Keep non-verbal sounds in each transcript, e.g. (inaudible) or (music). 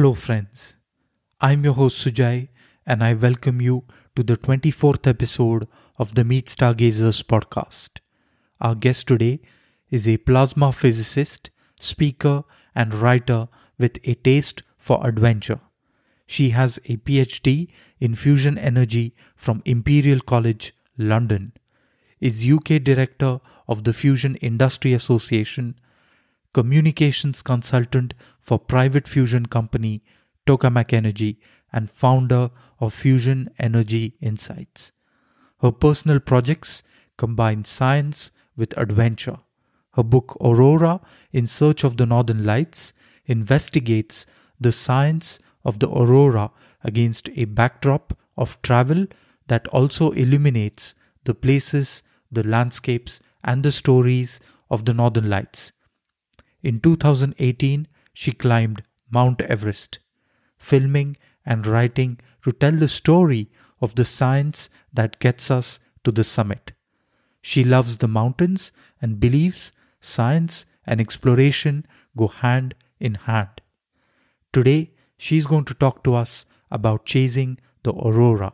Hello, friends. I'm your host Sujay, and I welcome you to the 24th episode of the Meet Stargazers podcast. Our guest today is a plasma physicist, speaker, and writer with a taste for adventure. She has a PhD in fusion energy from Imperial College, London, is UK director of the Fusion Industry Association, communications consultant for private fusion company Tokamak Energy, and founder of Fusion Energy Insights. Her personal projects combine science with adventure. Her book Aurora in Search of the Northern Lights investigates the science of the aurora against a backdrop of travel that also illuminates the places, the landscapes, and the stories of the Northern Lights. In 2018, she climbed Mount Everest, filming and writing to tell the story of the science that gets us to the summit. She loves the mountains and believes science and exploration go hand in hand. Today, she's going to talk to us about chasing the aurora.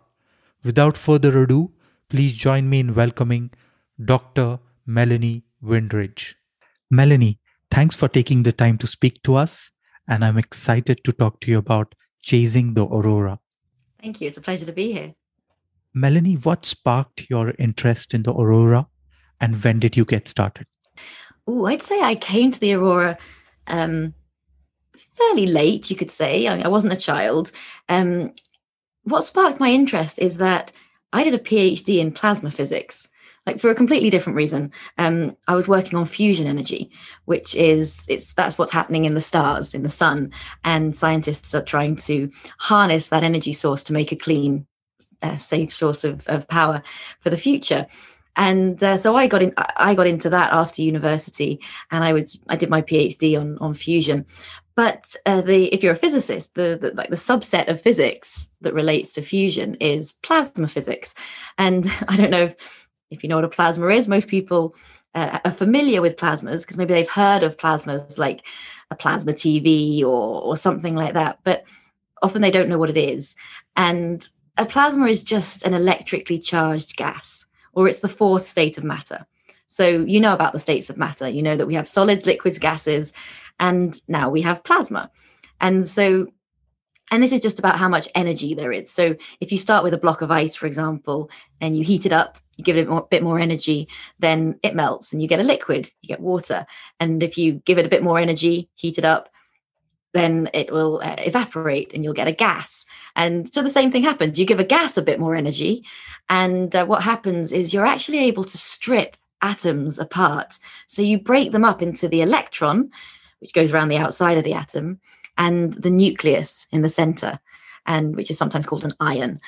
Without further ado, please join me in welcoming Dr. Melanie Windridge. Melanie, thanks for taking the time to speak to us, and I'm excited to talk to you about chasing the aurora. Thank you. It's a pleasure to be here. Melanie, what sparked your interest in the aurora, and when did you get started? Oh, I'd say I came to the aurora um, fairly late, you could say. I, I wasn't a child. Um, what sparked my interest is that I did a PhD in plasma physics like for a completely different reason. Um, I was working on fusion energy, which is it's that's what's happening in the stars, in the sun, and scientists are trying to harness that energy source to make a clean, uh, safe source of, of power for the future. And uh, so I got in. I got into that after university, and I would I did my PhD on on fusion. But uh, the if you're a physicist, the, the like the subset of physics that relates to fusion is plasma physics, and (laughs) I don't know if if you know what a plasma is, most people uh, are familiar with plasmas because maybe they've heard of plasmas like a plasma TV or, or something like that, but often they don't know what it is. And a plasma is just an electrically charged gas, or it's the fourth state of matter. So you know about the states of matter. You know that we have solids, liquids, gases, and now we have plasma. And so and this is just about how much energy there is. So if you start with a block of ice, for example, and you heat it up, you give it a bit more energy, then it melts and you get a liquid, you get water. And if you give it a bit more energy, heat it up, then it will uh, evaporate and you'll get a gas. And so the same thing happens. You give a gas a bit more energy, and uh, what happens is you're actually able to strip atoms apart. So you break them up into the electron, which goes around the outside of the atom, and the nucleus in the center, and which is sometimes called an ion.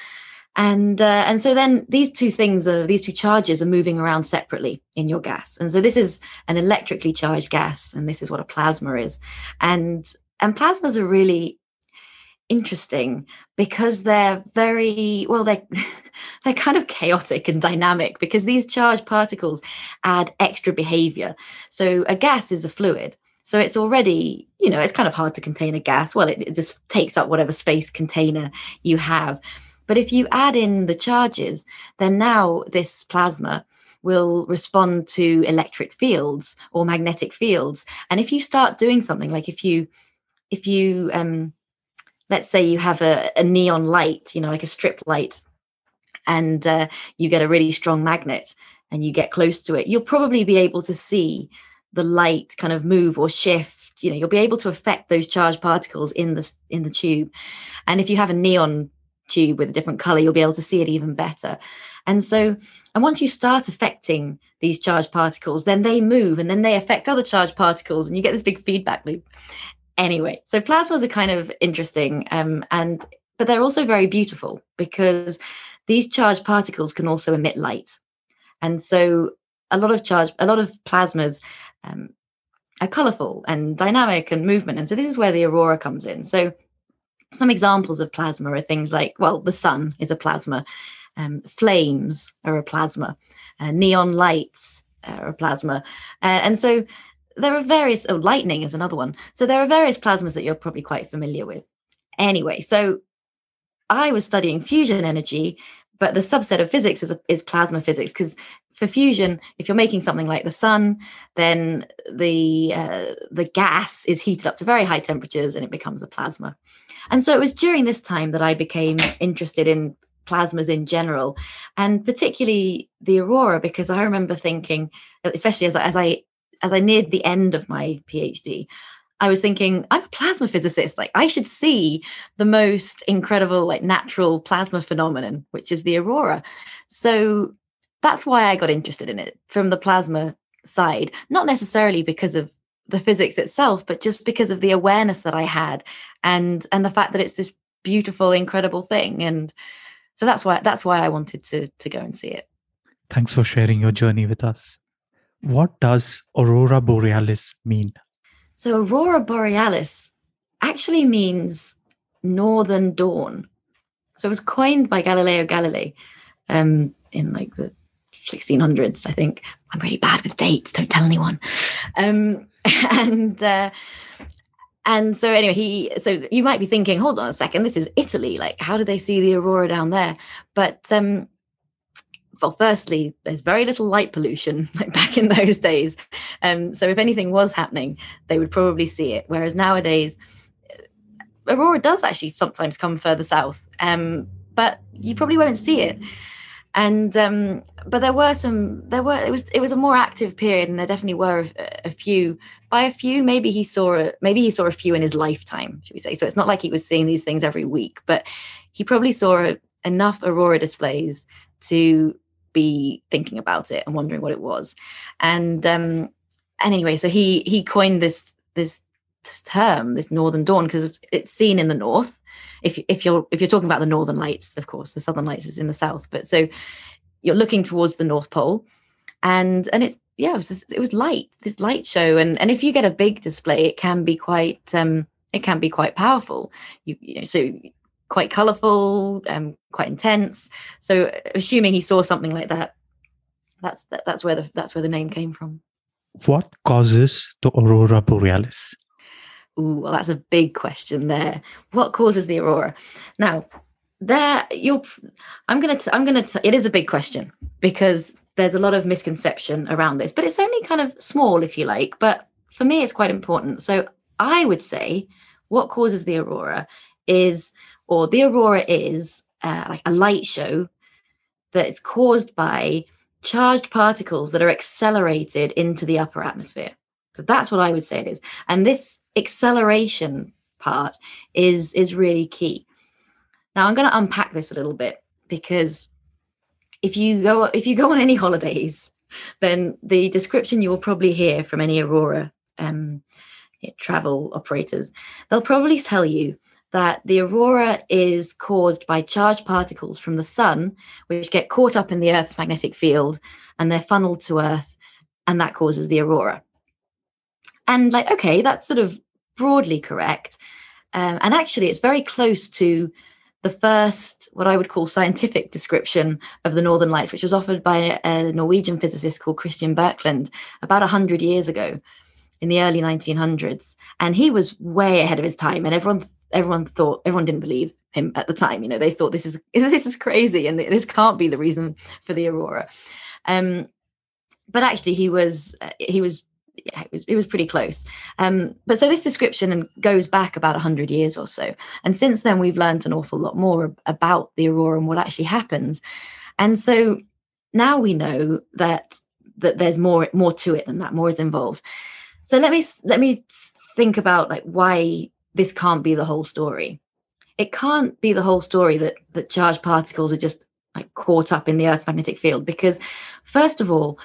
And uh, and so then these two things are these two charges are moving around separately in your gas. And so this is an electrically charged gas, and this is what a plasma is. And and plasmas are really interesting because they're very well they're (laughs) they're kind of chaotic and dynamic because these charged particles add extra behavior so a gas is a fluid so it's already, you know, it's kind of hard to contain a gas. Well, it, it just takes up whatever space container you have. But if you add in the charges, then now this plasma will respond to electric fields or magnetic fields. And if you start doing something like if you, if you, um, let's say you have a, a neon light, you know, like a strip light, and uh, you get a really strong magnet and you get close to it, you'll probably be able to see the light kind of move or shift you know you'll be able to affect those charged particles in the in the tube. And if you have a neon tube with a different color you'll be able to see it even better. And so and once you start affecting these charged particles then they move and then they affect other charged particles and you get this big feedback loop. Anyway so plasmas are kind of interesting um, and but they're also very beautiful because these charged particles can also emit light. And so a lot of charge a lot of plasmas um, are colorful and dynamic and movement. And so this is where the aurora comes in. So some examples of plasma are things like, well, the sun is a plasma, um, flames are a plasma, uh, neon lights are a plasma. Uh, and so there are various, oh, lightning is another one. So there are various plasmas that you're probably quite familiar with. Anyway, so I was studying fusion energy, but the subset of physics is, is plasma physics because for fusion, if you're making something like the sun, then the uh, the gas is heated up to very high temperatures and it becomes a plasma. And so it was during this time that I became interested in plasmas in general, and particularly the aurora, because I remember thinking, especially as, as I as I neared the end of my PhD, I was thinking, I'm a plasma physicist. Like, I should see the most incredible, like, natural plasma phenomenon, which is the aurora. So that's why I got interested in it from the plasma side, not necessarily because of the physics itself, but just because of the awareness that I had and and the fact that it's this beautiful, incredible thing. And so that's why that's why I wanted to to go and see it. Thanks for sharing your journey with us. What does aurora borealis mean? So aurora borealis actually means northern dawn. So it was coined by Galileo Galilei um, in like the 1600s, I think. I'm really bad with dates. Don't tell anyone. Um, (laughs) and uh, and so anyway, he so you might be thinking, hold on a second, this is Italy. Like, how do they see the aurora down there? But um, well, firstly, there's very little light pollution (laughs) like back in those days. Um, so if anything was happening, they would probably see it. Whereas nowadays, uh, aurora does actually sometimes come further south, um, but you probably won't see it. And um, but there were some, there were it was it was a more active period, and there definitely were a, a few. By a few, maybe he saw a, maybe he saw a few in his lifetime, should we say? So it's not like he was seeing these things every week, but he probably saw enough aurora displays to be thinking about it and wondering what it was. And um, anyway, so he he coined this this term, this northern dawn, because it's, it's seen in the north. If if you're if you're talking about the northern lights, of course, the southern lights is in the south. But so you're looking towards the north pole, and and it's yeah, it was it was light, this light show, and and if you get a big display, it can be quite um it can be quite powerful. You, you know, so quite colorful, um, quite intense. So, assuming he saw something like that, that's that, that's where the that's where the name came from. What causes the aurora borealis? Ooh, well, that's a big question there. What causes the aurora? Now, there you're. I'm gonna. T- I'm gonna. T- it is a big question because there's a lot of misconception around this, but it's only kind of small, if you like. But for me, it's quite important. So I would say what causes the aurora is or the aurora is uh, like a light show that is caused by charged particles that are accelerated into the upper atmosphere. So that's what I would say it is. And this acceleration part is is really key. Now I'm going to unpack this a little bit because if you go if you go on any (laughs) holidays, then the description you will probably hear from any aurora um, travel operators, they'll probably tell you that the aurora is caused by charged particles from the sun, which get caught up in the Earth's magnetic field and they're funneled to Earth, and that causes the aurora. And, like, okay, that's sort of broadly correct. Um, and actually, it's very close to the first, what I would call scientific description of the Northern Lights, which was offered by a Norwegian physicist called Christian Birkeland about 100 years ago in the early 1900s. And he was way ahead of his time, and everyone everyone thought everyone didn't believe him at the time you know they thought this is (laughs) this is crazy and this can't be the reason for the aurora um but actually he was uh, he was yeah, it was it was pretty close. Um, but so this description goes back about 100 years or so. And since then, we've learned an awful lot more about the aurora and what actually happens. And so now we know that that there's more more to it than that. More is involved. So let me let me think about like why this can't be the whole story. It can't be the whole story that that charged particles are just like caught up in the Earth's magnetic field because, first of all,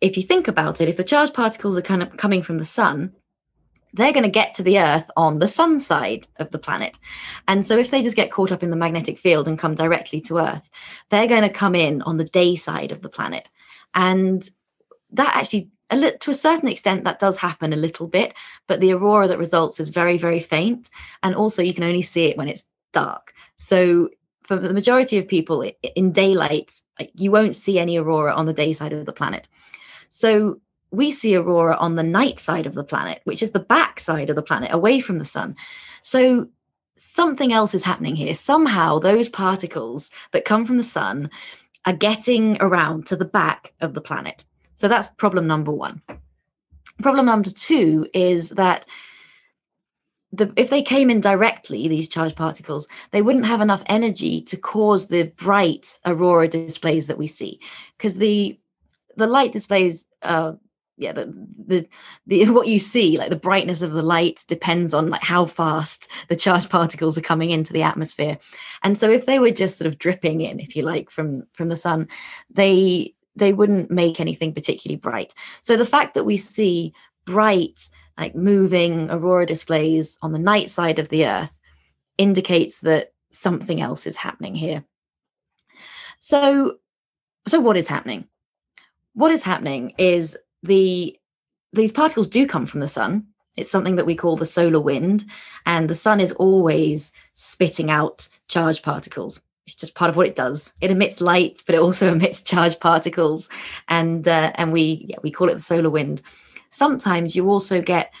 if you think about it, if the charged particles are kind of coming from the sun, they're going to get to the Earth on the sun side of the planet. And so if they just get caught up in the magnetic field and come directly to Earth, they're going to come in on the day side of the planet. And that actually a li- to a certain extent that does happen a little bit but the aurora that results is very very faint and also you can only see it when it's dark so for the majority of people in daylight you won't see any aurora on the day side of the planet so we see aurora on the night side of the planet which is the back side of the planet away from the sun so something else is happening here. Somehow, those particles that come from the sun are getting around to the back of the planet. So that's problem number one. Problem number two is that the, if they came in directly, these charged particles, they wouldn't have enough energy to cause the bright aurora displays that we see, because the the light displays uh, yeah the, the the (laughs) what you see like the brightness of the light depends on like how fast the charged particles are coming into the atmosphere and so if they were just sort of dripping in if you like from from the sun they they wouldn't make anything particularly bright so the fact that we see bright like moving aurora displays on the night side of the earth indicates that something else is happening here so so what is happening what is happening is the these particles do come from the sun. It's something that we call the solar wind, and the sun is always spitting out charged particles. It's just part of what it does. It emits light, but it also (laughs) emits charged particles, and uh, and we yeah, we call it the solar wind. Sometimes you also get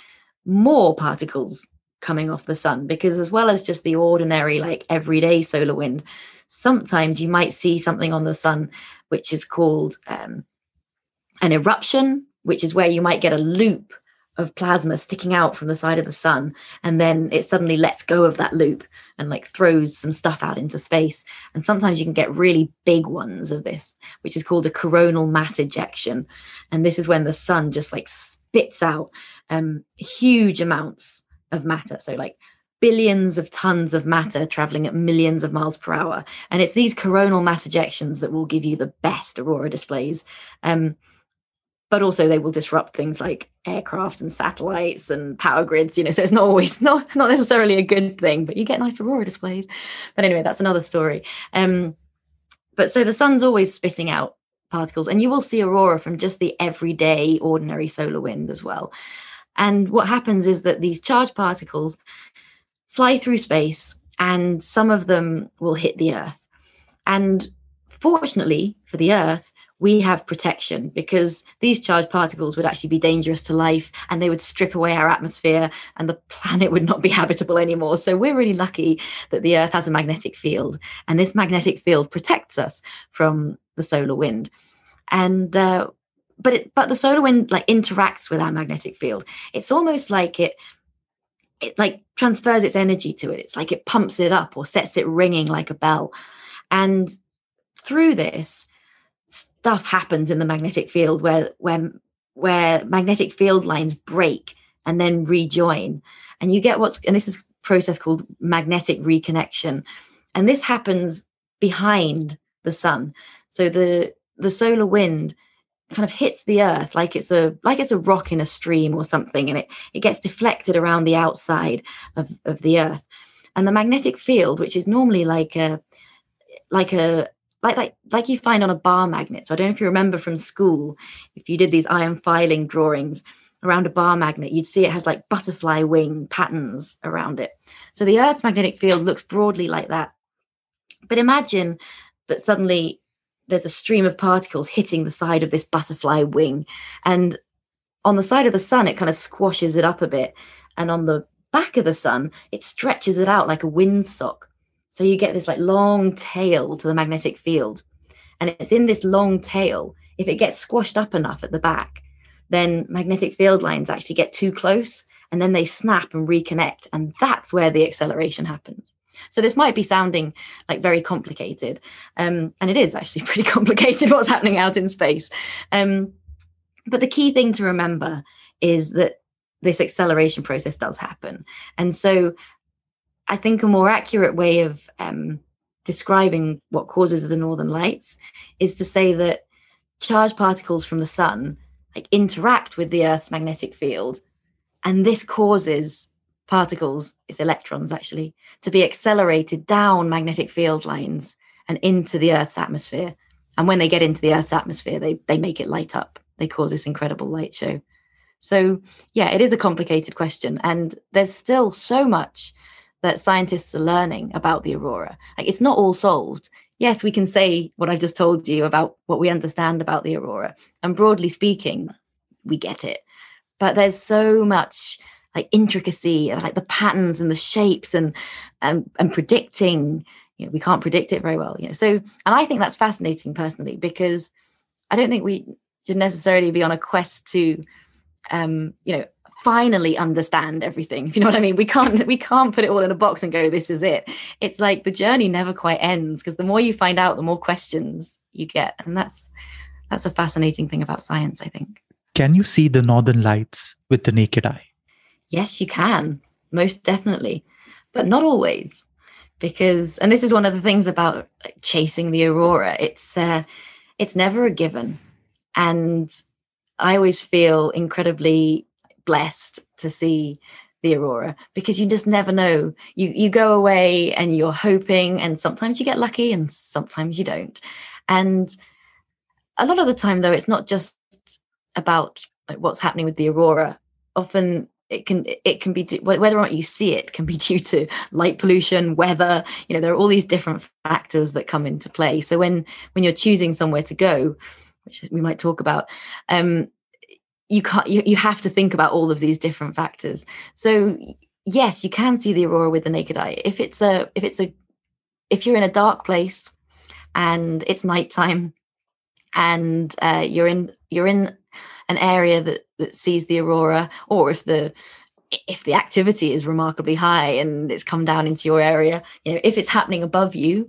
more particles coming off the sun because as well as just the ordinary like everyday solar wind sometimes you might see something on the sun which is called um, an eruption which is where you might get a loop of plasma sticking out from the side of the sun and then it suddenly lets go of that loop and like throws some stuff out into space. And sometimes you can get really big ones of this which is called a coronal mass ejection. And this is when the sun just like spits out um huge amounts of matter. So like billions of tons of matter traveling at millions of miles per hour. And it's these coronal mass ejections that will give you the best aurora displays. Um but also they will disrupt things like aircraft and satellites and power grids you know so it's not always (laughs) not not necessarily a good thing but you get nice aurora displays. But anyway that's another story. Um but so the sun's always spitting out particles and you will see aurora from just the everyday ordinary solar wind as well. And what happens is that these charged particles fly through space and some of them will hit the earth. And fortunately for the earth we have protection because these charged particles would actually be dangerous to life and they would strip away our atmosphere and the planet would not be habitable anymore. So we're really lucky that the Earth has a magnetic field and this magnetic field protects us from the solar wind. And uh, but it, but the solar wind like interacts with our magnetic field. It's almost like it it like transfers its energy to it. It's like it pumps it up or sets it ringing like a bell. And through this, stuff happens in the magnetic field where where where magnetic field lines break and then rejoin. And you get what's and this is process called magnetic reconnection. And this happens behind the sun. So the the solar wind kind of hits the earth like it's a like it's a rock in a stream or something and it it gets deflected around the outside of of the earth. And the magnetic field which is normally like a like a like like like you find on a bar magnet. So I don't know if you remember from school, if you did these iron filing drawings around a bar magnet, you'd see it has like butterfly wing patterns around it. So the Earth's magnetic field looks broadly like that. But imagine that suddenly there's a stream of particles hitting the side of this butterfly wing. And on the side of the sun, it kind of squashes it up a bit. And on the back of the sun, it stretches it out like a windsock. So you get this like long tail to the magnetic field. And it's in this long tail. If it gets squashed up enough at the back, then magnetic field lines actually get too close and then they snap and reconnect. And that's where the acceleration happens. So this might be sounding like very complicated. Um, and it is actually (laughs) pretty complicated what's happening out in space. Um, but the key thing to remember is that this acceleration process does happen. And so I think a more accurate way of um, describing what causes the northern lights is to say that charged particles from the sun like interact with the earth's magnetic field and this causes particles it's electrons actually to be accelerated down magnetic field lines and into the earth's atmosphere. And when they get into the earth's atmosphere they they make it light up. They cause this incredible light show. So yeah it is a complicated question and there's still so much that scientists are learning about the aurora. Like it's not all solved. Yes, we can say what I just told you about what we understand about the aurora, and broadly speaking, we get it. But there's so much like intricacy of like the patterns and the shapes and and, and predicting you know we can't predict it very well you know so and i think that's fascinating personally because i don't think we should necessarily be on a quest to um you know finally understand everything. If (laughs) you know what i mean? We can't we can't put it all in a box and go this is it. It's like the journey never quite ends because the more you find out the more questions you get. And that's that's a fascinating thing about science i think. Can you see the northern lights with the naked eye? Yes you can. Most definitely. But not always. Because and this is one of the things about like, chasing the aurora. It's uh it's never a given. And i always feel incredibly blessed to see the aurora because you just never know. You you go away and you're hoping and sometimes you get lucky and sometimes you don't. And a lot of the time though it's not just about like, what's happening with the aurora. Often it can it can be whether or not you see it can be (laughs) due to light pollution weather you know there are all these different factors that come into play. So when when you're choosing somewhere to go which we might talk about um you can't you, you have to think about all of these different factors. So yes you can see the aurora with the naked eye. If it's a if it's a if you're in a dark place and it's nighttime and uh, you're in you're in an area that that sees the aurora or if the if the activity is remarkably high and it's come down into your area you know if it's happening above you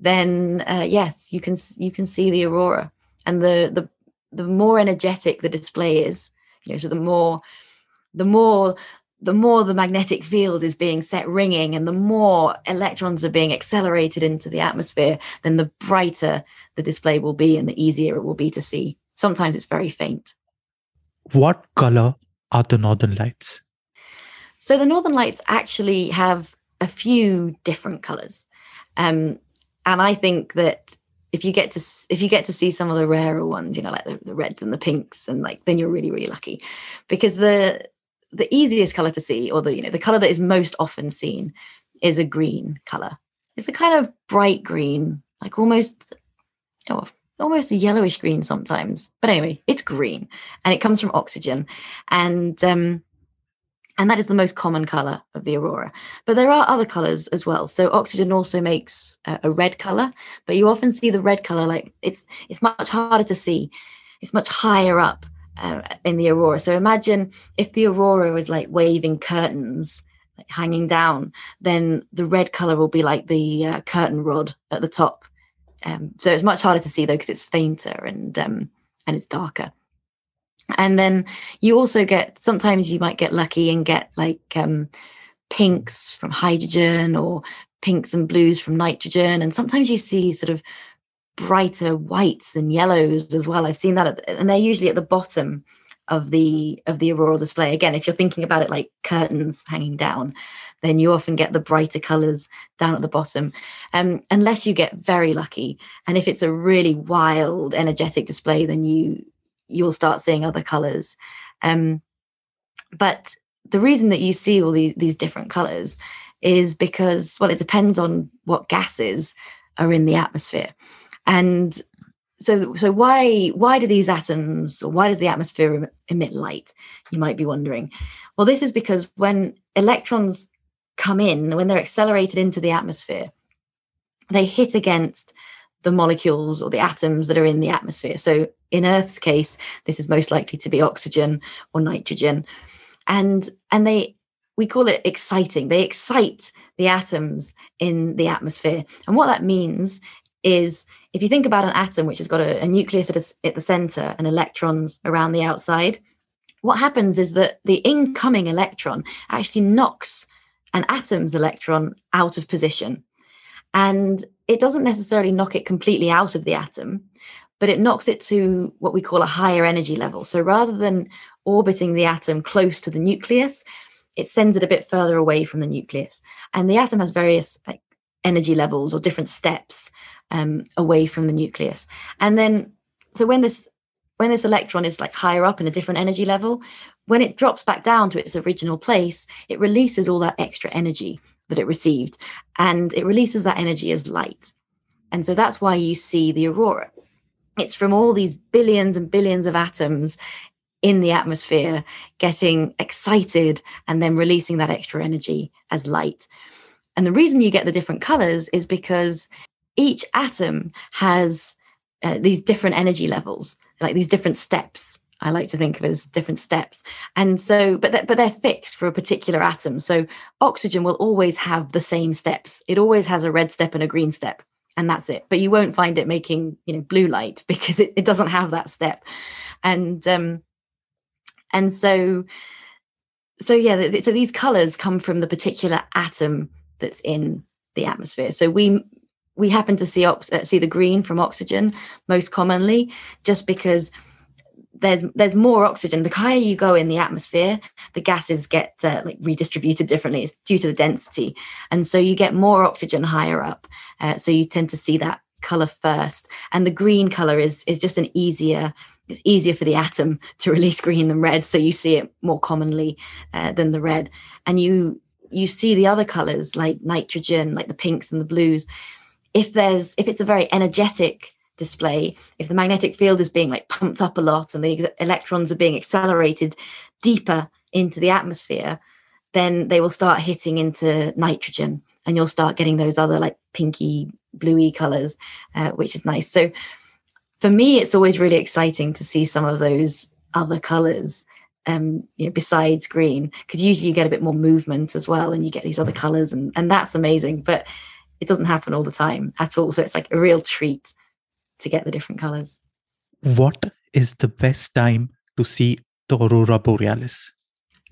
then uh, yes you can you can see the aurora. And the the the more energetic the display is you know so the more the more the more the magnetic field is being set ringing and the more electrons are being accelerated into the atmosphere then the brighter the display will be and the easier it will be to see. Sometimes it's very faint. What color are the northern lights? So the northern lights actually have a few different colors. Um, and i think that if you get to if you get to see some of the rarer ones you know like the, the reds and the pinks and like then you're really really lucky. Because the the easiest color to see or the you know the color that is most often seen is a green color. It's a kind of bright green like almost oh, almost a yellowish green sometimes. But anyway it's green and it comes from oxygen. And um and that is the most common color of the aurora. But there are other colors as well. So oxygen also makes a, a, red color but you often see the red color like it's it's much harder to see. It's much higher up uh, in the aurora. So imagine if the aurora was like waving curtains like hanging down then the red color will be like the uh, curtain rod at the top. Um, so it's much harder to see though because it's fainter and um, and it's darker and then you also get sometimes you might get lucky and get like um, pinks from hydrogen or pinks and blues from nitrogen. And sometimes you see sort of brighter whites and yellows as well. I've seen that the, and they're usually at the bottom of the of the auroral display. Again if you're thinking about it like curtains hanging down then you often get the brighter colors down at the bottom. Um, unless you get very lucky. And if it's a really wild energetic display then you you'll start seeing other colors. Um, but the reason that you see all the, these different colors is because, well, it depends on what gases are in the atmosphere. And so, so why why do these atoms or why does the atmosphere emit light? You might be wondering. Well, this is because when electrons come in, when they're accelerated into the atmosphere, they hit against the molecules or the atoms that are in the atmosphere. So in Earth's case, this is most likely to be oxygen or nitrogen. And and they we call it exciting. They excite the atoms in the atmosphere. And what that means is if you think about an atom which has got a, a nucleus at, a, at the center and electrons around the outside, what happens is that the incoming electron actually knocks an atom's electron out of position. And it doesn't necessarily knock it completely out of the atom, but it knocks it to what we call a higher energy level. So rather than orbiting the atom close to the nucleus, it sends it a bit further away from the nucleus. And the atom has various like energy levels or different steps um, away from the nucleus. And then, so when this when this electron is like higher up in a different energy level, when it drops back down to its original place, it releases all that extra energy that it received and it releases that energy as light. And so that's why you see the aurora. It's from all these billions and billions of atoms in the atmosphere getting excited and then releasing that extra energy as light. And the reason you get the different colors is because each atom has uh, these different energy levels, like these different steps. I like to think of as different steps. And so, but they're, but they're fixed for a particular atom. So oxygen will always have the same steps. It always has a red step and a green step, and that's it. But you won't find it making, you know, blue light (laughs) because it, it doesn't have that step. And um, and so so yeah so these colors come from the particular atom that's in the atmosphere so we we happen to see ox- uh, see the green from oxygen most commonly just because there's there's more oxygen. The higher you go in the atmosphere the gases get uh, like redistributed differently. It's due to the density. And so you get more oxygen higher up. Uh, so you tend to see that color first. And the green color is is just an easier it's easier for the atom (laughs) to release green than red. So you see it more commonly uh, than the red. And you you see the other colors like nitrogen like the pinks and the blues. If there's if it's a very energetic display if the magnetic field is being like pumped up a lot and the electrons are being accelerated deeper into the atmosphere then they will start hitting into nitrogen and you'll start getting those other like pinky bluey colors uh, which is nice. So for me it's always really exciting to see some of those other colors um you know besides green because usually you get a bit more movement as well and you get these other colors and and that's amazing but it doesn't happen all the time at all. So it's like a real treat to get the different colors what is the best time to see the aurora borealis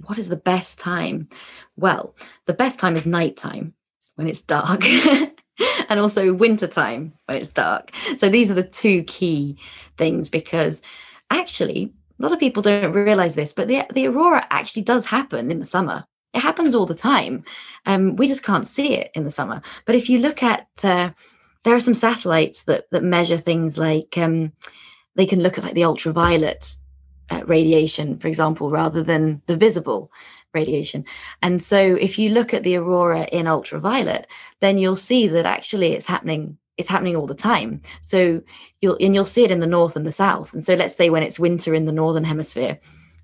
what is the best time well the best time is nighttime when it's dark (laughs) and also winter time when it's dark. So these are the two key things because actually a lot of people don't realize this, but the the aurora actually does happen in the summer. It happens all the time. Um, we just can't see it in the summer. But if you look at, uh, there are some satellites that that measure things like um, they can look at like the ultraviolet uh, radiation, for example, rather than the visible radiation. And so if you look at the aurora in ultraviolet, then you'll see that actually it's happening it's happening all the time. So you'll and you'll see it in the north and the south. And so let's say when it's winter in the northern hemisphere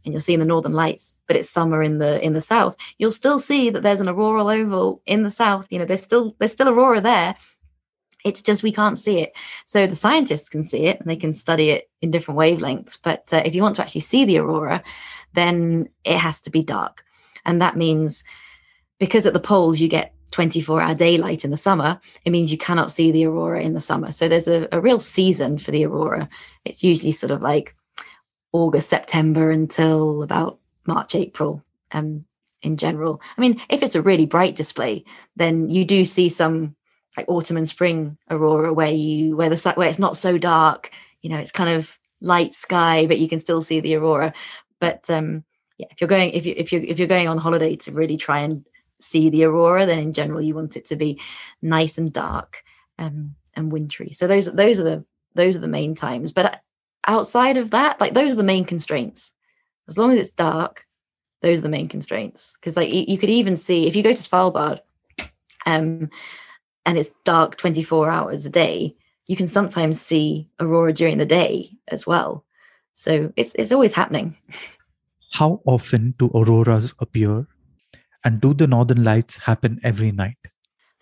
and you'll see in the northern lights, but it's summer in the in the south, you'll still see that there's an auroral oval in the south. You know, there's still there's still aurora there. It's just we can't see it. So the scientists can see it and they can study it in different wavelengths. But uh, if you want to actually see the aurora, then it has to be dark. And that means because at the poles you get 24 hour daylight in the summer, it means you cannot see the aurora in the summer. So there's a, a real season for the aurora. It's usually sort of like August, September until about March, April. Um, in general, I mean, if it's a really bright display, then you do see some like autumn and spring aurora where you where the where it's not so dark. You know, it's kind of light sky, but you can still see the aurora. But um, yeah, if you're going if you if you if you're going on holiday to really try and see the aurora, then in general you want it to be nice and dark um, and wintry. So those those are the those are the main times. But outside of that, like those are the main constraints. As long as it's dark, those are the main constraints. Because like you, you could even see if you go to Svalbard, um, and it's dark 24 hours a day, you can sometimes see aurora during the day as well. So it's it's always happening. How often do auroras appear? And do the northern lights happen every night?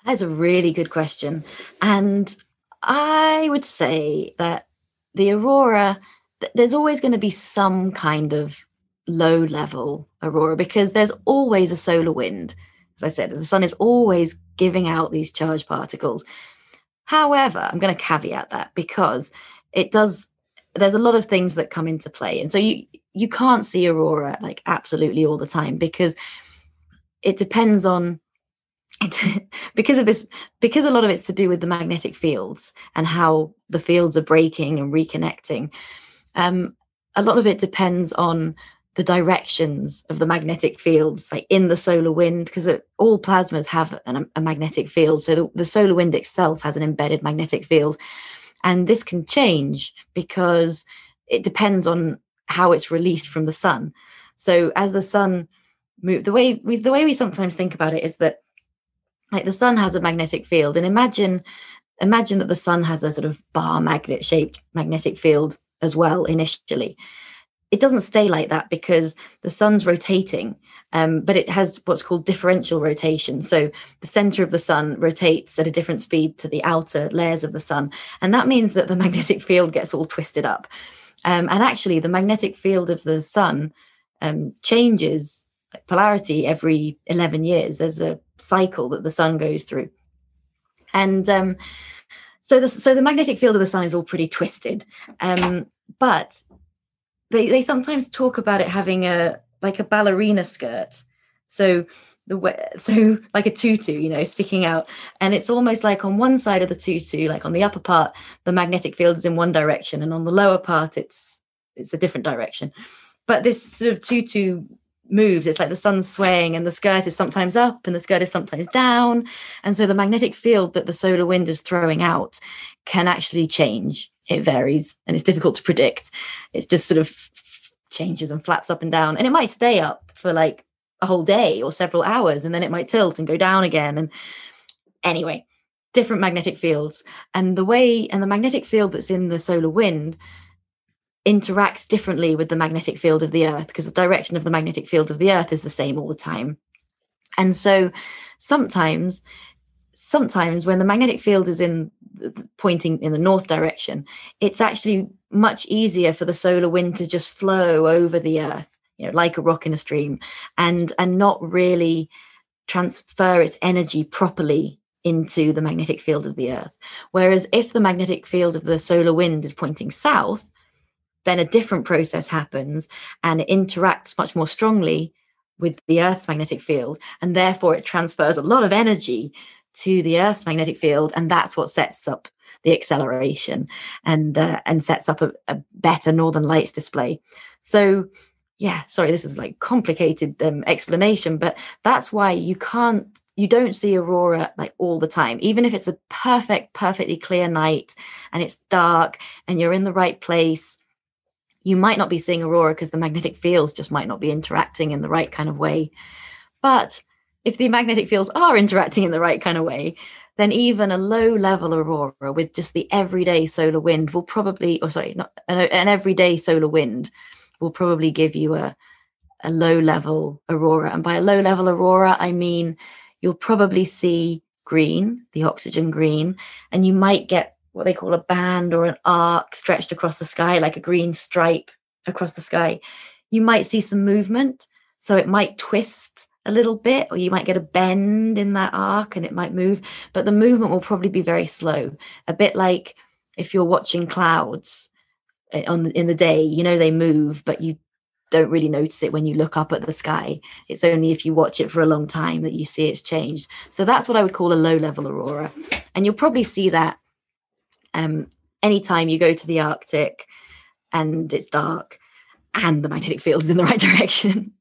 That's a really good question. And I would say that the aurora, there's always going to be some kind of low level aurora because there's always a solar wind. As I said, the sun is always giving out these charged particles. However, I'm going to caveat that because it does, there's a lot of things that come into play. And so you, you can't see aurora like absolutely all the time because it depends on it, (laughs) because of this because a lot of it's to do with the magnetic fields and how the fields are breaking and reconnecting um, a lot of it depends on the directions of the magnetic fields like in the solar wind because all plasmas have an, a magnetic field so the, the solar wind itself has an embedded magnetic field and this can change because it depends on how it's released from the sun. So as the sun move, the way we the way we sometimes think about it is that like the sun has a magnetic field, and imagine imagine that the sun has a sort of bar magnet shaped magnetic field as well initially. It doesn't stay like that because the sun's rotating um, but it has what's called differential rotation. So the center of the sun rotates at a different speed to the outer layers of the sun and that means that the (laughs) magnetic field gets all twisted up. Um, and actually the magnetic field of the sun um, changes polarity every 11 years. There's a cycle that the sun goes through. And um, so the so the magnetic field of the sun is all pretty twisted. Um, but they they sometimes talk about it having a like a ballerina skirt so the way (laughs) so like a tutu you know sticking out and it's almost like on one side of the tutu like on the upper part the magnetic field is in one direction and on the lower part it's it's a different direction but this sort of tutu moves. It's like the sun's swaying and the skirt is sometimes up and the skirt is sometimes down. And so the magnetic field that the solar wind is throwing out can actually change. It varies and it's difficult to predict. It's just sort of changes and flaps up and down. And it might stay up for like a whole day or several hours and then it might tilt and go down again. And anyway, different magnetic fields. And the way and the magnetic field that's in the solar wind interacts differently with the magnetic field of the earth because the direction of the magnetic field of the earth is the same all the time and so sometimes sometimes when the magnetic field is in pointing in the north direction it's actually much easier for the solar wind to just flow over the earth you know like a rock in a stream and and not really transfer its energy properly into the magnetic field of the earth whereas if the magnetic field of the solar wind is pointing south then a different process happens and it interacts much more strongly with the Earth's magnetic field. And therefore, it transfers a lot of energy to the Earth's magnetic field. And that's what sets up the acceleration and uh, and sets up a, a, better northern lights display so yeah sorry this is like complicated um, explanation but that's why you can't you don't see aurora like all the time even if it's a perfect perfectly clear night and it's dark and you're in the right place you might not be seeing aurora because the magnetic fields just might not be interacting in the right kind of way. But if the magnetic fields are interacting in the right kind of way, then even a low level aurora with just the everyday solar wind will probably, or sorry, not an, an everyday solar wind will probably give you a, a low level aurora. And by a low level aurora, I mean you'll probably see green, the oxygen green, and you might get what they call a band or an arc stretched across the sky, like a green stripe across the sky, you might see some movement. So it might twist a little bit, or you might get a bend in that arc and it might move, but the movement will probably be very slow, a bit like if you're watching clouds eh, on in the day, you know they move, but you don't really notice it when you look up at the sky. It's only if you watch it for a long time that you see it's changed. So that's what I would call a low level aurora. And you'll probably see that um, anytime you go to the Arctic and it's dark and the magnetic field is in the (laughs) right direction.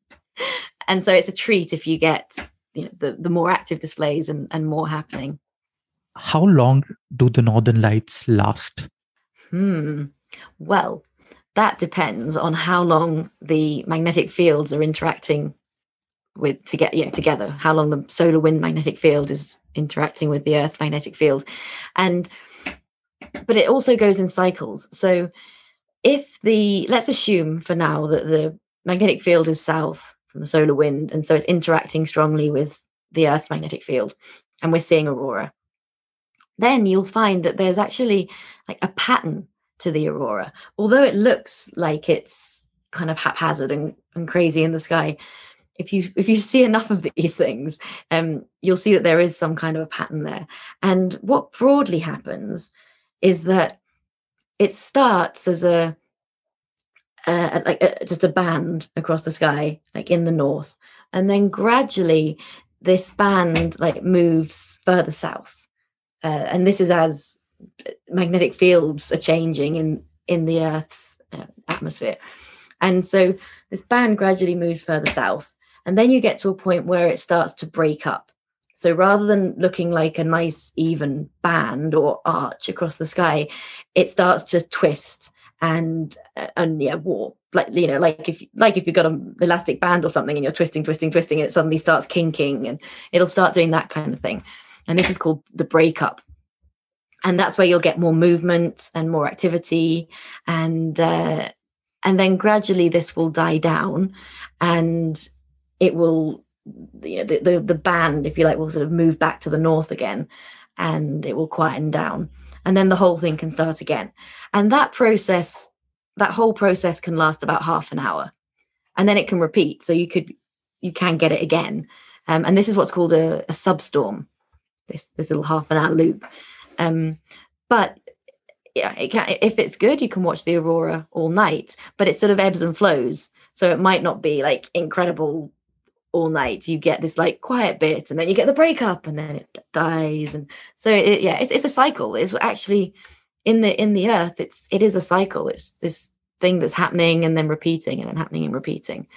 And so it's a treat if you get you know the, the more active displays and, and more happening. How long do the northern lights last? Hmm. Well, that depends on how long the magnetic fields are interacting with to get you know together how long the solar wind magnetic field is interacting with the earth magnetic field and but it also goes in cycles. So if the let's assume for now that the magnetic field is south from the solar wind, and so it's interacting strongly with the Earth's magnetic field, and we're seeing aurora, then you'll find that there's actually like a pattern to the aurora. Although it looks like it's kind of haphazard and, and crazy in the sky, if you if you see enough of these (laughs) things, um, you'll see that there is some kind of a pattern there. And what broadly happens is that it starts as a uh, like a, just a band across the sky, like in the north, and then gradually this band like moves further south, uh, and this is as magnetic fields are changing in in the Earth's uh, atmosphere, and so this band gradually moves further south, and then you get to a point where it starts to break up, so rather than looking like a nice even band or arch across the sky, it starts to twist and uh, and yeah warp like you know like if like if you've got an elastic band or something and you're twisting twisting twisting and it suddenly starts kinking and it'll start doing that kind of thing. And this is called the breakup. And that's where you'll get more movement and more activity. And uh, and then gradually this will die down and it will you know the, the, the band if you like will sort of move back to the north again and it will quieten down and then the whole thing can start again. And that process that whole process can last about half an hour. And then it can repeat so you could you can get it again. Um, and this is what's called a, a substorm this this little half an hour loop. Um, but yeah, it can if it's good, you can watch the aurora all night, but it sort of ebbs and flows. So it might not be like incredible all night. You get this like quiet bit, and then you get the breakup, and then it dies, and so it, yeah, it's it's a cycle. It's actually in the in the earth. It's it is a cycle. It's this thing that's happening and then repeating and then happening and repeating.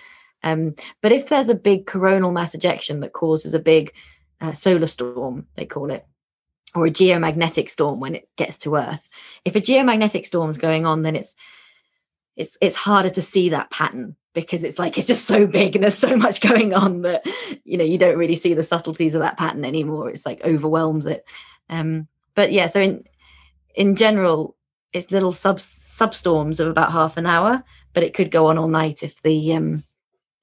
Um, but if there's a big coronal mass ejection that causes a big uh, solar storm, they call it, or a geomagnetic storm when it gets to earth if a geomagnetic storm is going on then it's it's it's harder to see that pattern because it's like it's just so big and there's so much (laughs) going on that you know you don't really see the subtleties of that pattern anymore it's like overwhelms it um but yeah so in in general it's little sub substorms of about half an hour but it could go on all night if the um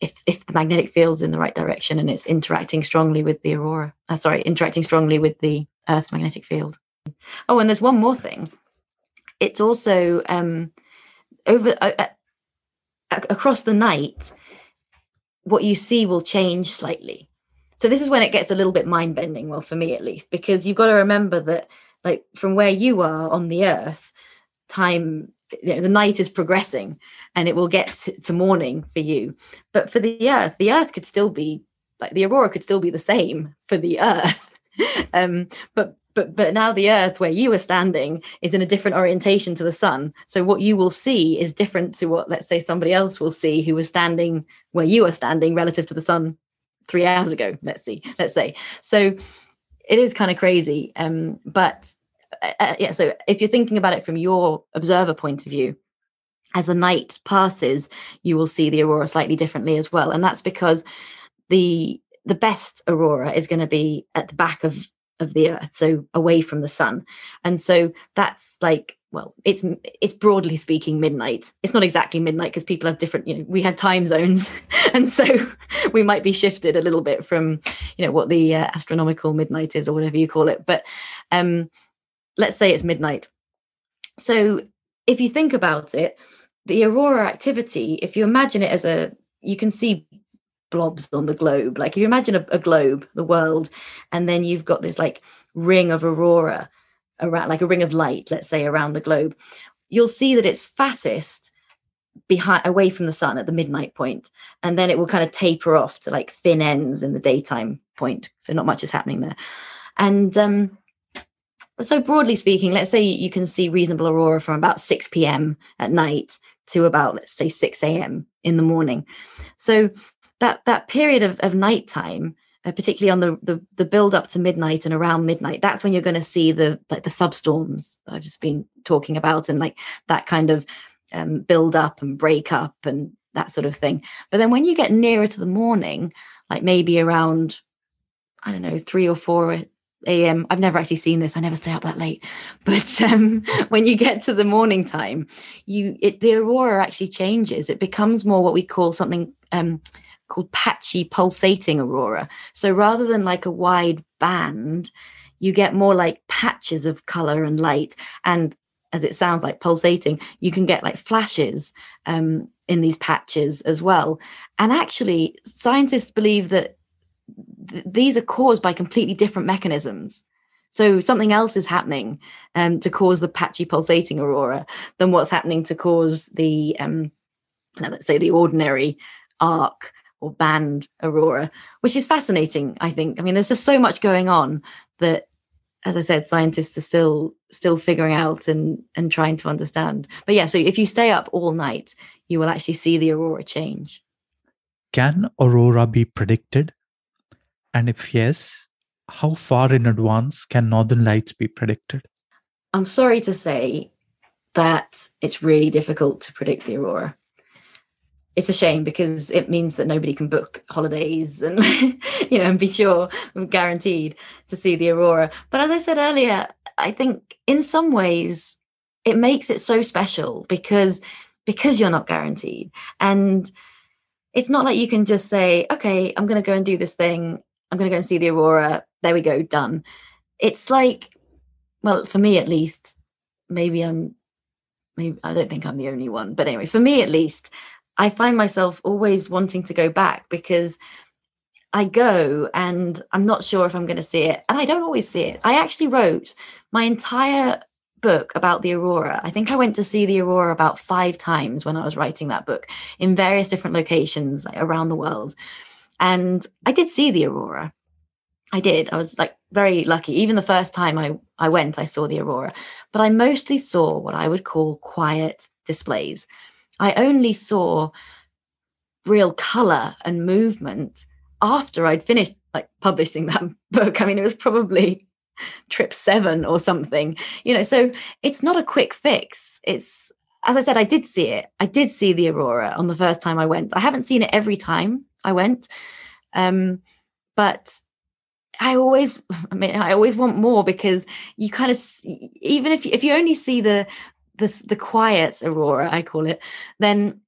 if if the magnetic field's in the right direction and it's interacting strongly with the aurora uh, sorry interacting strongly with the Earth's magnetic field. Oh, and there's one more thing. It's also um, over uh, uh, across the night. What you see will change slightly. So this is when it gets a little bit mind bending. Well, for me at least, because you've got to remember that, like from where you are on the Earth, time you know, the night is progressing and it will get to, to morning for you. But for the Earth, the Earth could still be like the aurora could still be the same for the Earth (laughs) um, but but but now the earth where you are standing is in a different orientation to the sun. So what you will see is different to what let's say somebody else will see who was standing where you are standing relative to the sun three hours ago let's see let's say. So it is kind of crazy um, but uh, uh, yeah so if you're thinking about it from your observer point of view as the night passes you will see the aurora slightly differently as well. And that's because the the best aurora is going to be at the back of of the earth so away from the sun. And so that's like well it's it's broadly speaking midnight. It's not exactly midnight because people have different you know we have time zones. (laughs) And so (laughs) we might be shifted a little bit from you know what the uh, astronomical midnight is or whatever you call it. But um let's say it's midnight. So if you think about it the aurora activity if you imagine it as a you can see blobs on the globe. Like if you imagine a, a, globe, the world, and then you've got this like ring of aurora around, like a ring of light, let's say, around the globe, you'll see that it's fattest behind away from the sun at the midnight point and then it will kind of taper off to like thin ends in the daytime point. So not much is happening there. And um so broadly speaking let's say you can see reasonable aurora from about 6 p.m at night to about let's say 6 a.m in the morning. So that that period of, of nighttime uh, particularly on the, the the build up to midnight and around midnight that's when you're going to see the like the substorms that i've just been talking about and like that kind of um, build up and break up and that sort of thing but then when you get nearer to the morning like maybe around i don't know 3 or 4 a.m. I've never actually seen this. I never stay up that late. (laughs) But um, (laughs) when you get to the morning time, you it, the aurora actually changes. It becomes more what we call something um, called patchy pulsating aurora. So rather than like a wide band, you get more like patches of color and light. And as it sounds like pulsating, you can get like flashes um, in these patches as well. And actually, scientists believe that th- these are caused by completely different mechanisms. So something else is happening um, to cause the patchy pulsating aurora than what's happening to cause the, um, let's say, the ordinary arc or band aurora, which is fascinating. I think. I mean, there's just so much going on that, as I said, scientists are still still figuring out and and trying to understand. But yeah, so if you stay up all night, you will actually see the aurora change. Can aurora be predicted? And if yes, how far in advance can northern lights be predicted? I'm sorry to say that it's really difficult to predict the aurora it's a shame because it means that nobody can book holidays and (laughs) you know and be sure guaranteed to see the aurora but as i said earlier i think in some ways it makes it so special because because you're not guaranteed. And it's not like you can just say, okay, I'm going to go and do this thing. I'm going to go and see the aurora. There we go, done. It's like, well, for me at least, maybe I'm, maybe I don't think I'm the only one, but anyway, for me at least, I find myself always wanting to go back because I go and I'm not sure if I'm going to see it. And I don't always see it. I actually wrote my entire book about the aurora. I think I went to see the aurora about five times when I was writing that book in various different locations like, around the world. And I did see the aurora. I did. I was like very lucky. Even the first time I, I went, I saw the aurora. But I mostly saw what I would call quiet displays. I only saw real color and movement after I'd finished like publishing (laughs) that book. I mean, it was probably trip seven or something, you know. So it's not a quick fix. It's, as I said, I did see it. I did see the Aurora on the first time I went. I haven't seen it every time I went. Um, but I always, (laughs) I mean, I always want more because you kind of, even if if you only see the, the the quiet aurora, I call it, then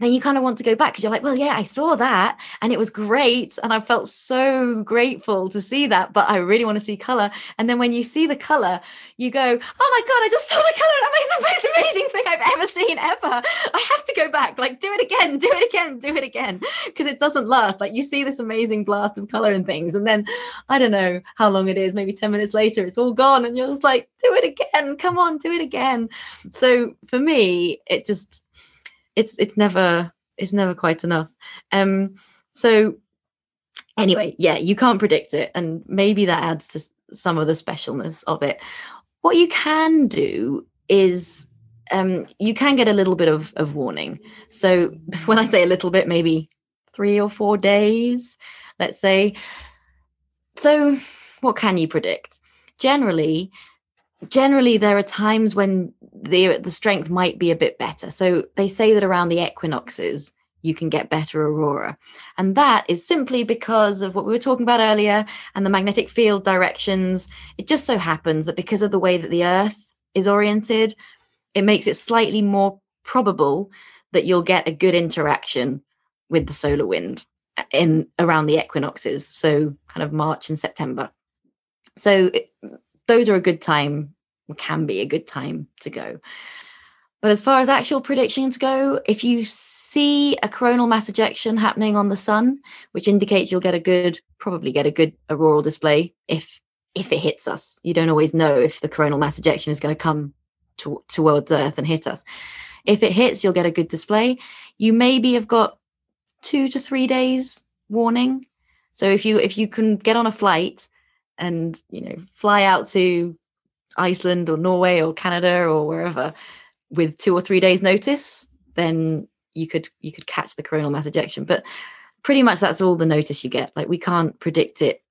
then you kind of want to go back because you're like, well, yeah, I saw that and it was great. And I felt so grateful to see that, but I really want to see color. And then when you see the color, you go, oh my God, I just saw the color. That makes the most amazing thing I've ever seen ever. I have to go back, like, do it again, do it again, do it again. Because it doesn't last. Like, you see this amazing blast of color and things. And then I don't know how long it is, maybe 10 minutes later, it's all gone. And you're just like, do it again. Come on, do it again. So for me, it just, it's it's never it's never quite enough. Um so anyway yeah you can't predict it and maybe that adds to some of the specialness of it. What you can do is um you can get a little bit of, of warning. So (laughs) when i say a little bit maybe three or four days let's say. So what can you predict? Generally generally there are times when the the strength might be a bit better. So they say that around the equinoxes you can get better aurora. And that is simply because of what we were talking about earlier and the magnetic field directions. It just so happens that because of the way that the earth is oriented it makes it slightly more probable that you'll get a good interaction with the solar wind uh, in around the equinoxes. So kind of march and september. So it, those are a good time, can be a good time to go. But as far as actual predictions go, if you see a coronal mass ejection happening on the sun, which indicates you'll get a good, probably get a good auroral display if if it hits us. You don't always know if the coronal mass ejection is going to come to, towards Earth and hit us. If it hits, you'll get a good display. You maybe have got two to three days warning. So if you if you can get on a flight and you know fly out to Iceland or Norway or Canada or wherever with two or three days notice, then you could you could catch the coronal mass ejection. But pretty much that's all the notice you get. Like we can't predict it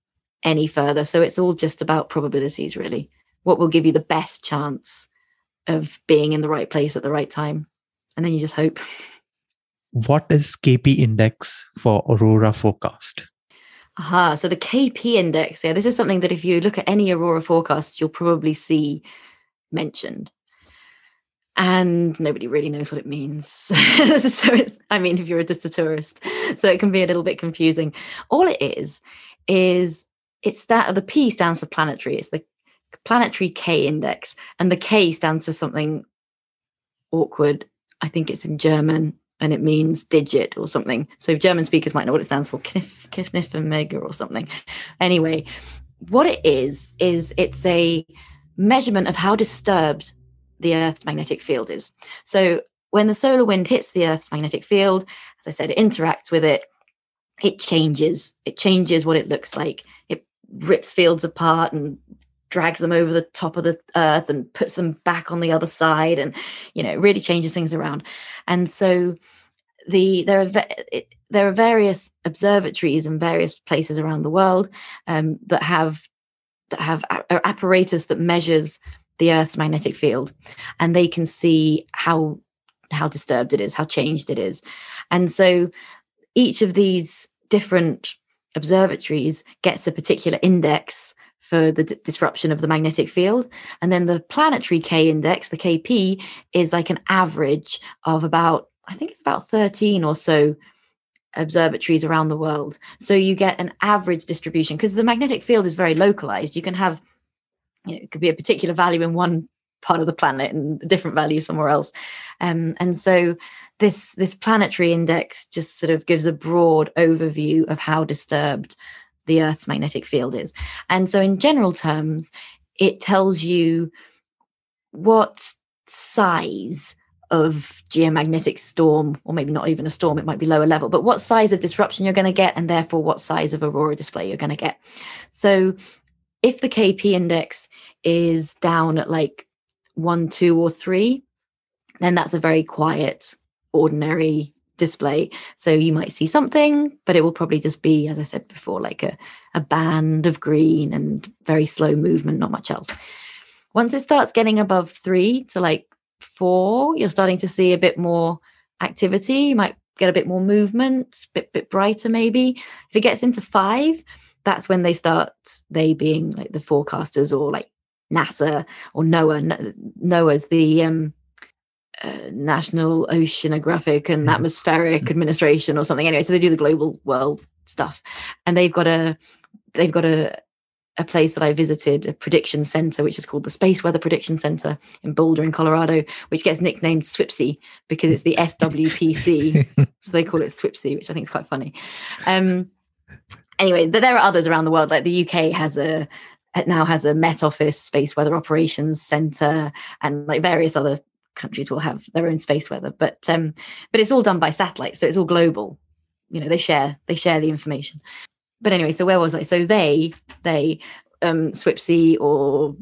any further. So it's all just about probabilities really. What will give you the best chance of being in the right place at the right time. And then you just hope. What is KP index for aurora forecast? Aha. So the KP index, yeah, this is something that if you look at any Aurora forecasts, you'll probably see mentioned. And nobody really knows what it means. (laughs) so it's, I mean, if you're just a tourist, so it can be a little bit confusing. All it is, is it's that the P stands for planetary. It's the planetary K index, and the K stands for something awkward. I think it's in German and it means digit or something. So German speakers might know what it stands for, Knif, Kniffenmega or something. Anyway, what it is, is it's a measurement of how disturbed the Earth's magnetic field is. So when the solar wind hits the Earth's magnetic field, as I said, it interacts with it, it changes. It changes what it looks like. It rips fields apart and drags them over the top of the earth and puts them back on the other side and you know really changes things around. And so the there are it, there are various observatories in various places around the world um, that have that have a- apparatus that measures the earth's magnetic field and they can see how how disturbed it is how changed it is. And so each of these different observatories gets a particular index for the d- disruption of the magnetic field. And then the planetary K index, the KP, is like an average of about, I think it's about 13 or so observatories around the world. So you get an average distribution because the magnetic field is very localized. You can have, you know, it could be a particular value in one part of the planet and a different value somewhere else. Um, and so this this planetary index just sort of gives a broad overview of how disturbed the Earth's magnetic field is. And so, in general terms, it tells you what size of geomagnetic storm, or maybe not even a storm, it might be lower level, but what size of disruption you're going to get, and therefore what size of aurora display you're going to get. So, if the KP index is down at like one, two, or three, then that's a very quiet, ordinary display. So you might see something, but it will probably just be, as I said before, like a, a band of green and very slow movement, not much else. Once it starts getting above three to like four, you're starting to see a bit more activity. You might get a bit more movement, a bit, bit brighter maybe. If it gets into five, that's when they start, they being like the forecasters or like NASA or NOAA. NOAA's the um, uh, National Oceanographic and Atmospheric mm-hmm. Administration or something. Anyway, so they do the global world stuff, and they've got a they've got a a place that I visited, a prediction center, which is called the Space Weather Prediction Center in Boulder, in Colorado, which gets nicknamed SWPC because it's the SWPC. (laughs) so they call it SWPC, which I think is quite funny. Um, anyway, there are others around the world. Like the UK has a it now has a Met Office Space Weather Operations Center and like various other countries will have their own space weather, but um, but it's all done by satellite, so it's all global. You know, they share they share the information. But anyway, so where was I? So they they um, SWPC or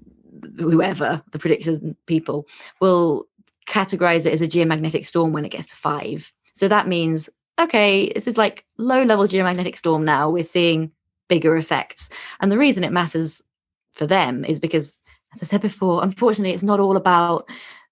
whoever the predictors people will categorize it as a geomagnetic storm when it gets to five. So that means okay, this is like low level geomagnetic storm now. We're seeing bigger effects, and the reason it matters for them is because as I said before, unfortunately, it's not all about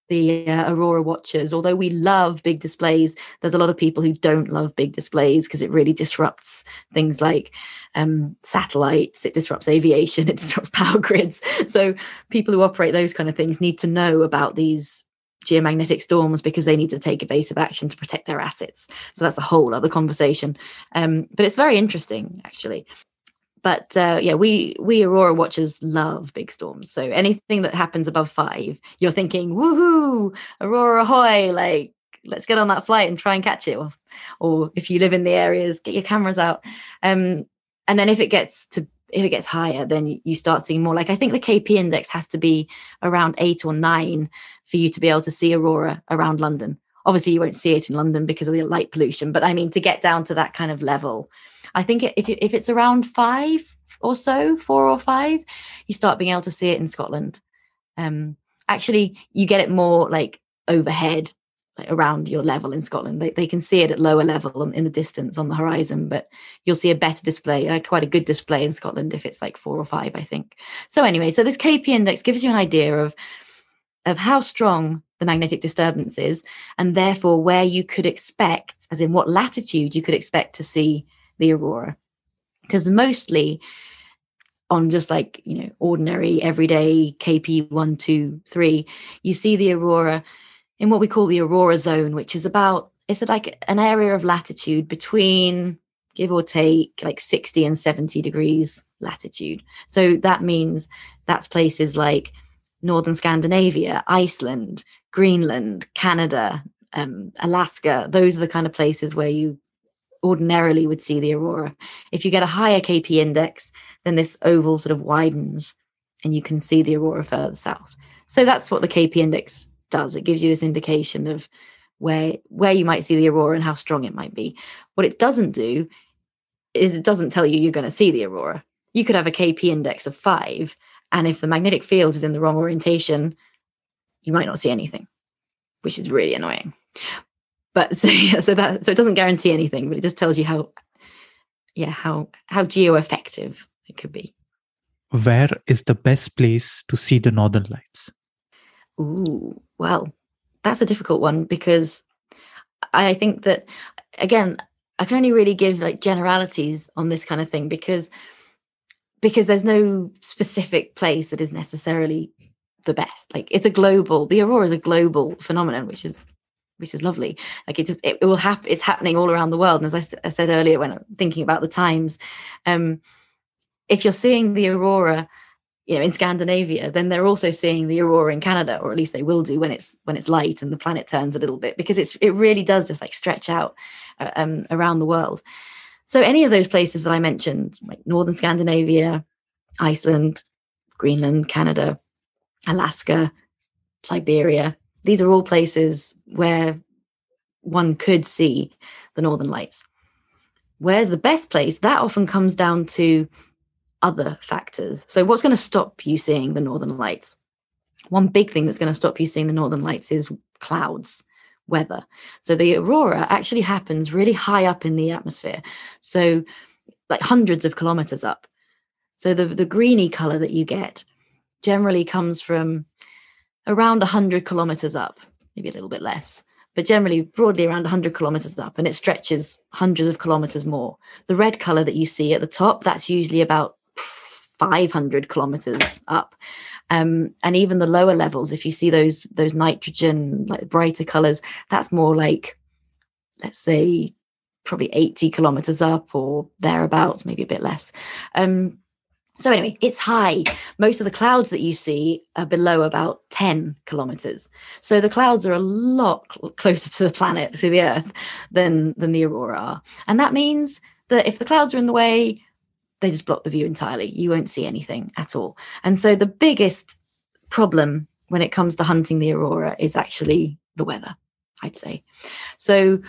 the uh, aurora watchers although we love big displays there's a lot of people who don't love big displays because it really disrupts things like um, satellites it disrupts aviation (laughs) it disrupts power grids. So people who operate those kind of things need to know about these geomagnetic storms because they need to take evasive action to protect their assets. So that's a whole other conversation. Um, but it's very interesting actually but uh, yeah, we we Aurora watchers love big storms. So anything that happens above five, you're thinking, "Woohoo, Aurora ahoy!" Like let's get on that flight and try and catch it. Or, or if you live in the areas, get your cameras out. Um, and then if it gets to if it gets higher, then you start seeing more. Like I think the KP index has to be around eight or nine for you to be able to see aurora around London. Obviously, you won't see it in London because of the light pollution. But I mean, to get down to that kind of level, I think if if it's around five or so, four or five, you start being able to see it in Scotland. Um, actually, you get it more like overhead, like around your level in Scotland. They they can see it at lower level in the distance on the horizon, but you'll see a better display, uh, quite a good display in Scotland if it's like four or five, I think. So anyway, so this KP index gives you an idea of of how strong the magnetic disturbance is, and therefore where you could expect, as in what latitude you could expect to see the aurora. Because mostly on just like you know ordinary everyday kp 1 2 3 you see the aurora in what we call the aurora zone which is about it's like an area of latitude between give or take like 60 and 70 degrees latitude. So that means that's places like northern scandinavia iceland greenland canada um, alaska those are the kind of places where you ordinarily would see the aurora. If you get a higher KP index, then this oval sort of widens and you can see the aurora further south. So that's what the KP index does. It gives you this indication of where where you might see the aurora and how strong it might be. What it doesn't do is it doesn't tell you you're going to see the aurora. You could have a KP index of 5 and if the magnetic field is in the wrong orientation, you might not see anything, which is really annoying but (laughs) so yeah, so that so it doesn't guarantee anything, but it just tells you how yeah how how geo effective it could be. Where is the best place to see the northern lights? Ooh, well, that's a difficult one because I think that again, I can only really give like generalities on this kind of thing because because there's no specific place that is necessarily the best. Like it's a global, the aurora is a global phenomenon, which is which is lovely. Like it just it, it will happen. It's happening all around the world. And as I, I said earlier, when I'm thinking about the times, um, if you're seeing the aurora, you know, in Scandinavia, then they're also seeing the aurora in Canada, or at least they will do when it's when it's light and the planet turns a little bit, because it's it really does just like stretch out uh, um, around the world. So any of those places that I mentioned, like northern Scandinavia, Iceland, Greenland, Canada, Alaska, Siberia, these are all places where one could see the northern lights. Where's the best place? That often comes down to other factors. So, what's going to stop you seeing the northern lights? One big thing that's going to stop you seeing the northern lights is clouds, weather. So, the aurora actually happens really high up in the atmosphere. So, like hundreds of kilometers up. So, the, the greeny color that you get generally comes from around 100 kilometers up, maybe a little bit less, but generally broadly around 100 kilometers up, and it stretches hundreds of kilometers more. The red color that you see at the top, that's usually about 500 kilometers up. Um, and even the lower levels, if you see those those nitrogen like brighter colors, that's more like, let's say, probably 80 kilometers up or thereabouts, maybe a bit less. Um, so anyway, it's high. Most of the clouds that you see are below about 10 kilometers. So the clouds are a lot closer to the planet, to the Earth, than than the aurora are. And that means that if the clouds are in the way, they just block the view entirely. You won't see anything at all. And so the biggest problem when it comes to hunting the aurora is actually the weather, I'd say. So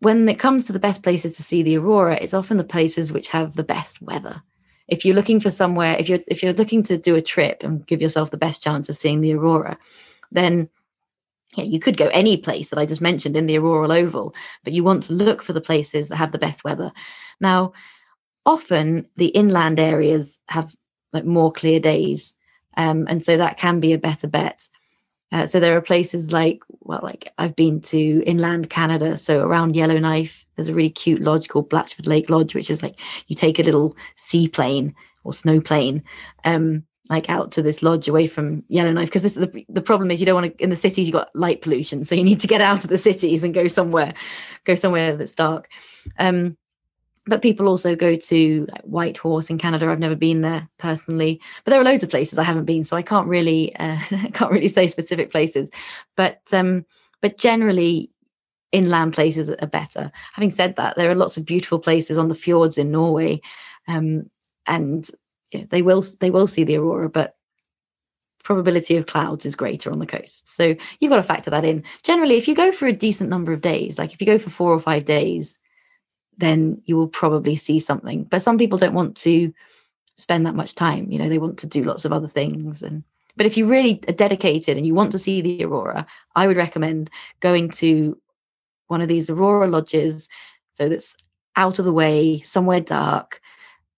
when it comes to the best places to see the aurora, it's often the places which have the best weather if you're looking for somewhere if you're if you're looking to do a trip and give yourself the best chance of seeing the aurora then yeah, you could go any place that I just mentioned in the auroral oval, but you want to look for the places that have the best weather. Now, often the inland areas have like more clear days, um, and so that can be a better bet. Uh, so there are places like, well, like I've been to inland Canada. So around Yellowknife, there's a really cute lodge called Blatchford Lake Lodge, which is like you take a little seaplane or snow plane, um, like out to this lodge away from Yellowknife. Because this is the, the problem is you don't want to in the cities you've got light pollution, so you need to get out of the cities and go somewhere, go somewhere that's dark. Um, but people also go to like, Whitehorse in Canada. I've never been there personally, but there are loads of places I haven't been, so I can't really uh, (laughs) can't really say specific places. But um, but generally, inland places are better. Having said that, there are lots of beautiful places on the fjords in Norway, um, and you know, they will they will see the aurora, but probability of clouds is greater on the coast. So you've got to factor that in. Generally, if you go for a decent number of days, like if you go for four or five days then you will probably see something. But some people don't want to spend that much time. You know, they want to do lots of other things. And but if you really are dedicated and you want to see the aurora, I would recommend going to one of these aurora lodges. So that's out of the way, somewhere dark,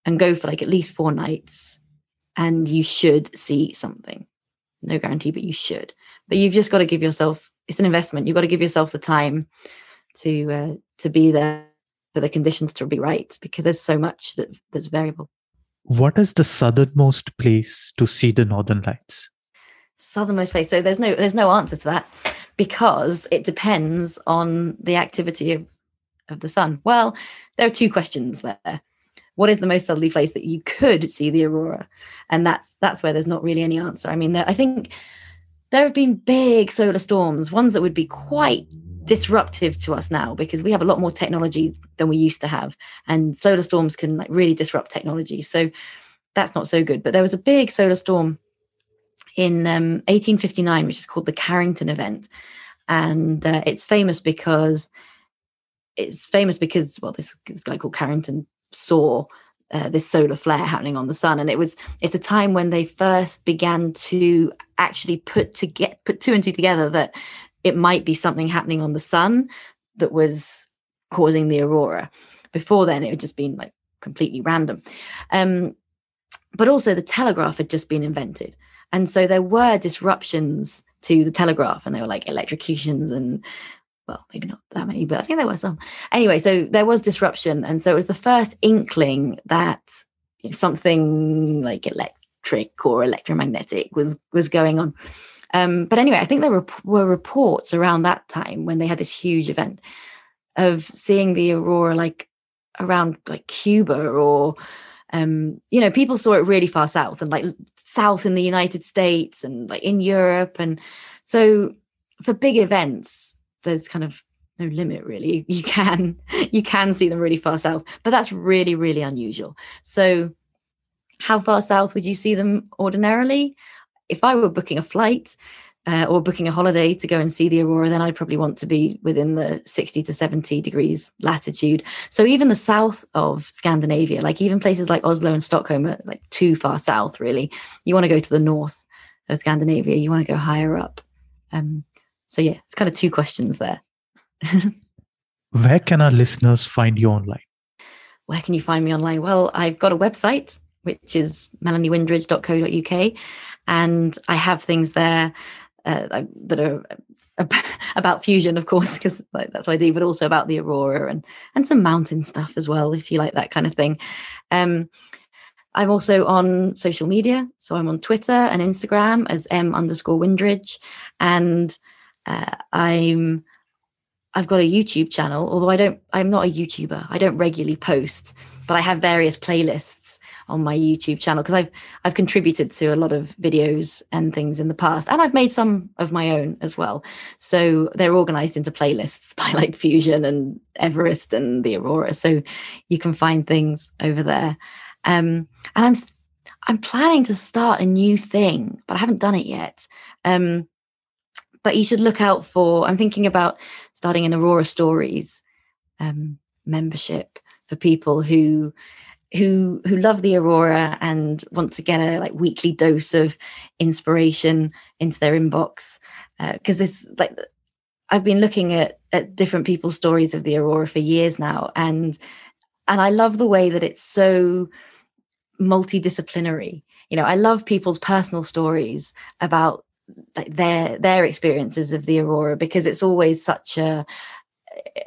and go for like at least four nights. And you should see something. No guarantee, but you should. But you've just got to give yourself. It's an investment. You've got to give yourself the time to uh, to be there for the conditions to be right because there's so much that, that's variable. What is the southernmost place to see the northern lights? Southernmost place. So there's no there's no answer to that because it depends on the activity of, of the sun. Well, there are two questions there. What is the most southerly place that you could see the aurora? And that's that's where there's not really any answer. I mean, there, I think there have been big solar storms, ones that would be quite disruptive to us now because we have a lot more technology than we used to have. And solar storms can like really disrupt technology. So that's not so good. But there was a big solar storm in um, 1859 which is called the carrington event. And uh, it's famous because it's famous because well this, this guy called carrington saw uh, this solar flare happening on the sun. And it was it's a time when they first began to actually put to get put two and two together that it might be something happening on the sun that was causing the aurora. Before then, it had just been like completely random. Um, but also, the telegraph had just been invented. And so there were disruptions to the telegraph, and there were like electrocutions and well, maybe not that many, but I think there were some. Anyway, so there was disruption. And so it was the first inkling that you know, something like electric or electromagnetic was was going on. Um, but anyway, I think there were, were reports around that time when they had this huge event of seeing the aurora like around like Cuba or um, you know, people saw it really far south and like south in the United States and like in Europe. And so for big events, there's kind of no limit really. (laughs) You can you can see them really far south, but that's really, really unusual. So how far south would you see them ordinarily? If I were booking a flight, uh, or booking a holiday to go and see the aurora, then I'd probably want to be within the 60 to 70 degrees latitude. So even the south of Scandinavia, like even places like Oslo and Stockholm are like too far south, really. You want to go to the north of Scandinavia, you want to go higher up. Um, so yeah, it's kind of two questions there. (laughs) Where can our listeners find you online? Where can you find me online? Well, I've got a website, which is melaniewindridge.co.uk. And I have things there uh, that are (laughs) about fusion, of course, because like, that's what I do, but also about the aurora and and some mountain stuff as well, if you like that kind of thing. Um, I'm also on social media, so I'm on Twitter and Instagram as m underscore Windridge, and uh, I'm I've got a YouTube channel. Although I don't, I'm not a YouTuber. I don't regularly post, but I have various playlists on my YouTube channel because I've I've contributed to a lot of videos and things in the past, and I've made some of my own as well. So they're organized into playlists (laughs) by like Fusion and Everest and the Aurora. So you can find things over there. Um, and I'm I'm planning to start a new thing, but I haven't done it yet. Um, but you should look out for. I'm thinking about starting an Aurora Stories um, membership for people who who who love the aurora and want to get a like weekly dose of inspiration into their inbox. Because uh, this like I've been looking at at different people's stories of the aurora for years now and and I love the way that it's so multidisciplinary. You know I love people's personal stories about like their their experiences of the aurora because it's always such a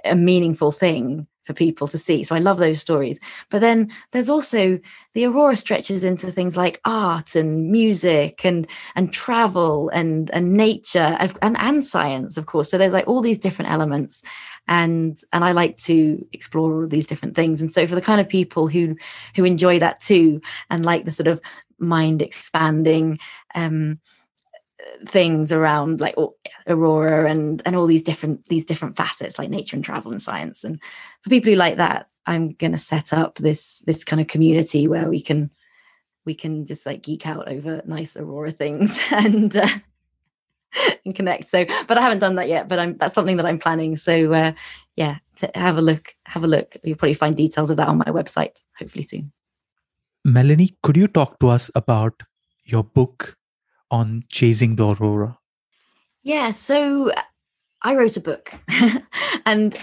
a meaningful thing for people to see. So I love those stories. But then there's also the Aurora stretches into things like art and music and and travel and and nature and, and, and science, of course. So there's like all these different elements. And and I like to explore all these different things. And so for the kind of people who who enjoy that too and like the sort of mind expanding um things around like aurora and and all these different these different facets like nature and travel and science. And for people who like that i'm going to set up this this kind of community where we can we can just like geek out over nice aurora things (laughs) and uh, and connect. So but i haven't done that yet but i'm that's something that i'm planning. So uh yeah have a look have a look. You'll probably find details of that on my website hopefully soon. Melanie could you talk to us about your book on chasing the aurora? Yeah, so I wrote a book (laughs) and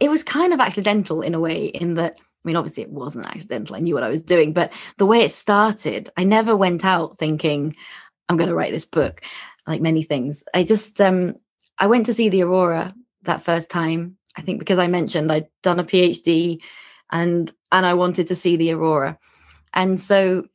it was kind of accidental in a way, in that, I mean, obviously it wasn't accidental. I knew what I was doing, but the way it started, I never went out thinking, I'm going to write this book, like many things. I just, um, I went to see the aurora that first time. I think because I mentioned I'd done a PhD and and I wanted to see the aurora. And so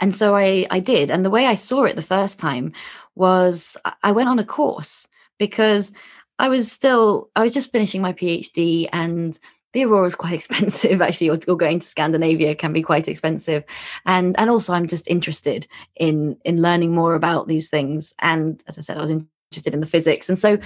and so I, I did. And the way I saw it the first time was I went on a course because I was still, I was just finishing my PhD and the aurora is quite (laughs) expensive actually. Or, or, going to scandinavia can be quite expensive. And and also i'm just interested in in learning more about these things. And as i said i was interested in the physics. And so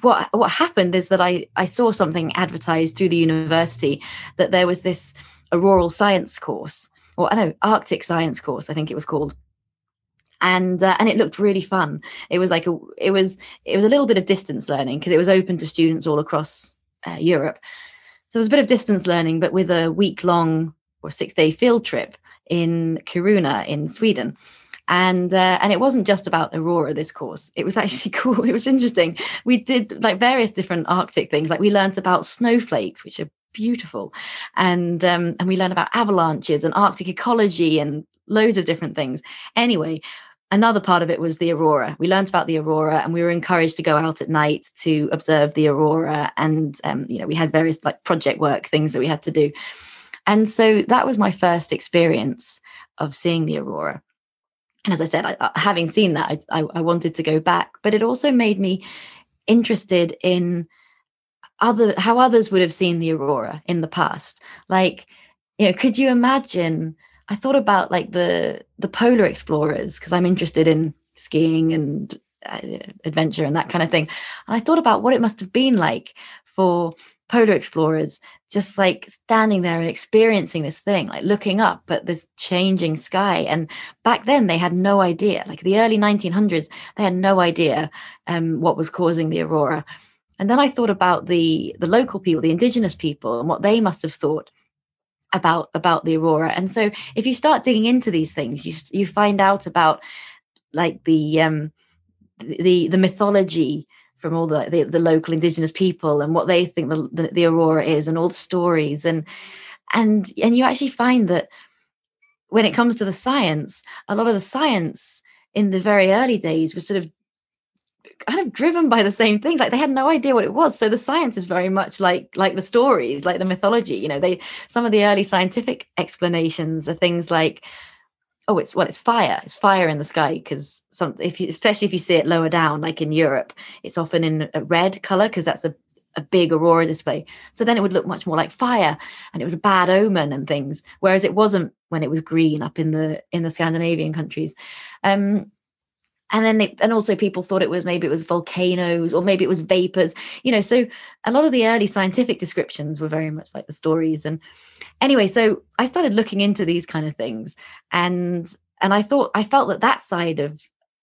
what what happened is that i i saw something advertised through the university that there was this auroral science course or I know Arctic Science course, I think it was called. And uh, and it looked really fun. It was like a it was it was a little bit of distance learning because it was open to students all across uh, Europe. So there's a bit of distance learning, but with a week long or six day field trip in Kiruna in Sweden and uh, and it wasn't just about aurora this course it was actually (laughs) cool it was interesting we did like various different arctic things like we learned about snowflakes which are beautiful. And um, and we learn about avalanches and Arctic ecology and loads of different things. Anyway, another part of it was the aurora. We learned about the aurora, and we were encouraged to go out at night to observe the aurora. And um, you know, we had various like project work things that we had to do. And so that was my first experience of seeing the aurora. And as I said, I, having seen that, I, I wanted to go back, but it also made me interested in other how others would have seen the aurora in the past. Like, you know, could you imagine? I thought about like the the polar explorers because I'm interested in skiing and uh, adventure and that kind of thing. And I thought about what it must have been like for polar explorers just like standing there and experiencing this thing like looking up at this changing sky and back then they had no idea like the early 1900s they had no idea um, what was causing the aurora and then i thought about the the local people the indigenous people and what they must have thought about about the aurora. And so if you start digging into these things you you find out about like the um the the mythology from all the, the, the local indigenous people and what they think the, the, the aurora is and all the stories. And and and you actually find that when it comes to the science a lot of the science in the very early days was sort of kind of driven by the same things. Like they had no idea what it was. So the science is very much like like the stories like the mythology you know they some of the early scientific explanations are things like oh it's well it's fire. It's fire in the sky because some if you especially if you see it lower down like in europe it's often in a red color because that's a, a big aurora display. So then it would look much more like fire and it was a bad omen and things whereas it wasn't when it was green up in the in the scandinavian countries. Um and then they, and also people thought it was maybe it was volcanoes or maybe it was vapors you know so a lot of the early scientific descriptions were very much like the stories. And anyway so i started looking into these kind of things and and i thought i felt that that side of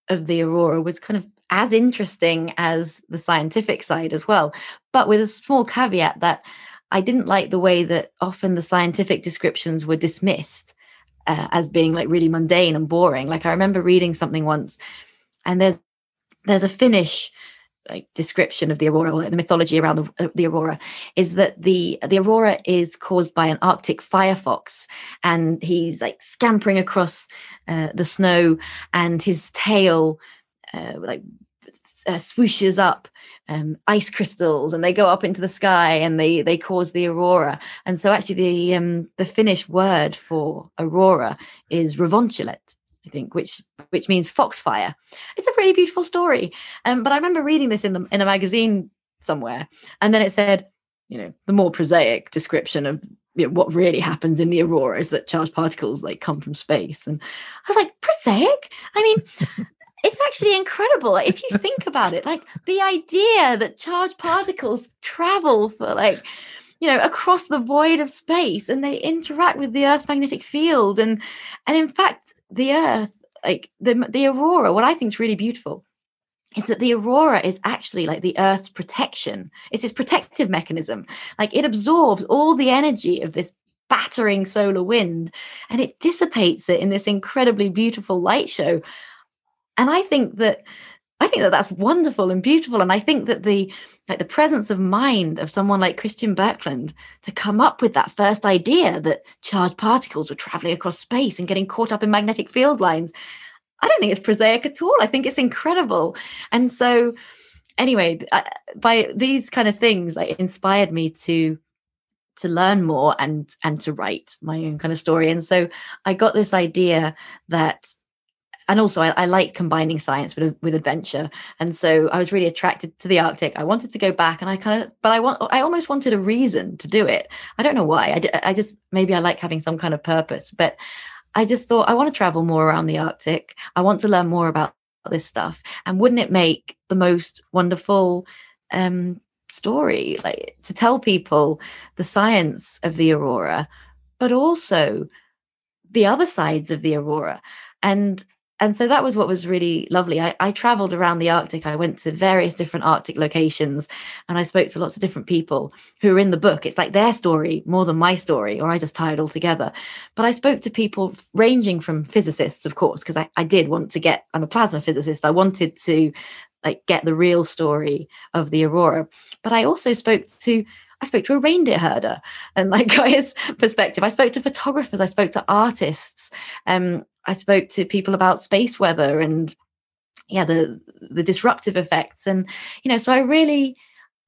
of the aurora was kind of as interesting as the scientific side as well but with a small caveat that i didn't like the way that often the scientific descriptions were dismissed uh, as being like really mundane and boring. Like i remember reading something once and there's there's a Finnish like description of the aurora or the mythology around the, uh, the aurora is that the the aurora is caused by an arctic firefox and he's like scampering across uh, the snow and his tail uh, like uh, swooshes up um, ice crystals and they go up into the sky and they they cause the aurora. And so actually the um, the finnish word for aurora is revontulet I think, which which means foxfire. It's a really beautiful story. Um, but I remember reading this in the in a magazine somewhere, and then it said, you know, the more prosaic description of you know, what really happens in the aurora is that charged particles like come from space. And I was like, prosaic? I mean, (laughs) it's actually incredible if you think about it. Like the idea that charged particles travel for like you know across the void of space and they interact with the earth's magnetic field and and in fact the earth like the the aurora what i think is really beautiful is that the aurora is actually like the earth's protection. It's its protective mechanism. Like it absorbs all the energy of this battering solar wind and it dissipates it in this incredibly beautiful light show. And i think that I think that that's wonderful and beautiful. And I think that the like the presence of mind of someone like Christian Birkeland to come up with that first idea that charged particles were traveling across space and getting caught up in magnetic field lines, I don't think it's prosaic at all. I think it's incredible. And so, anyway, by these kind of things, like inspired me to to learn more and and to write my own kind of story. And so I got this idea that and also I, I, like combining science with with adventure. And so i was really attracted to the arctic. I wanted to go back and i kind of but i want i almost wanted a reason to do it. I don't know why. I, I just maybe i like having some kind of purpose but i just thought i want to travel more around the arctic. I want to learn more about this stuff. And wouldn't it make the most wonderful um story like to tell people the science of the aurora but also the other sides of the aurora? And and so that was what was really lovely. I, I, traveled around the Arctic. I went to various different Arctic locations and I spoke to lots of different people who are in the book. It's like their story more than my story, or I just tie it all together. But I spoke to people ranging from physicists, of course, because I, I did want to get, I'm a plasma physicist. I wanted to like get the real story of the aurora. But I also spoke to I spoke to a reindeer herder and like (laughs) got his perspective. I spoke to photographers, I spoke to artists. Um, I spoke to people about space weather and yeah, the the disruptive effects. And you know, so I really,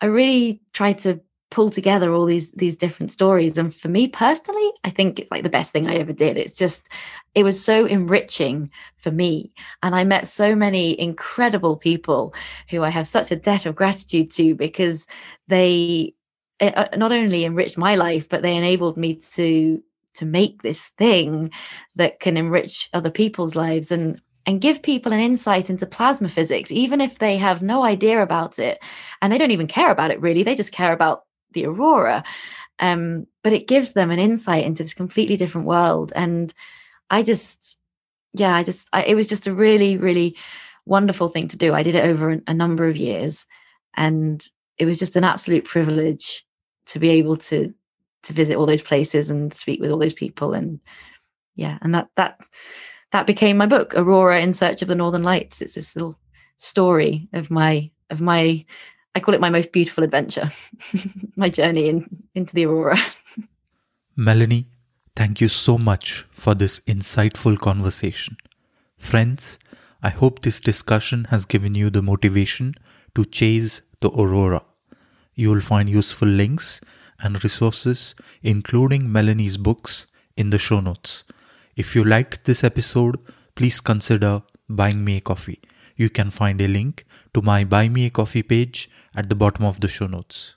I really tried to pull together all these these different stories. And for me personally i think it's like the best thing i ever did. It's just it was so enriching for me. And i met so many incredible people who i have such a debt of gratitude to because they uh, not only enriched my life but they enabled me to to make this thing that can enrich other people's lives and and give people an insight into plasma physics, even if they have no idea about it and they don't even care about it really. They just care about the aurora. Um, but it gives them an insight into this completely different world. And I just, yeah, I just, I, it was just a really, really wonderful thing to do. I did it over a, a number of years and it was just an absolute privilege to be able to to visit all those places and speak with all those people and yeah and that that that became my book aurora in search of the northern lights it's this little story of my of my I call it my most beautiful adventure, (laughs) my journey in, into the aurora. (laughs) Melanie, thank you so much for this insightful conversation. Friends, I hope this discussion has given you the motivation to chase the aurora. You will find useful links and resources, including Melanie's books, in the show notes. If you liked this episode, please consider buying me a coffee. You can find a link to my Buy Me a Coffee page at the bottom of the show notes.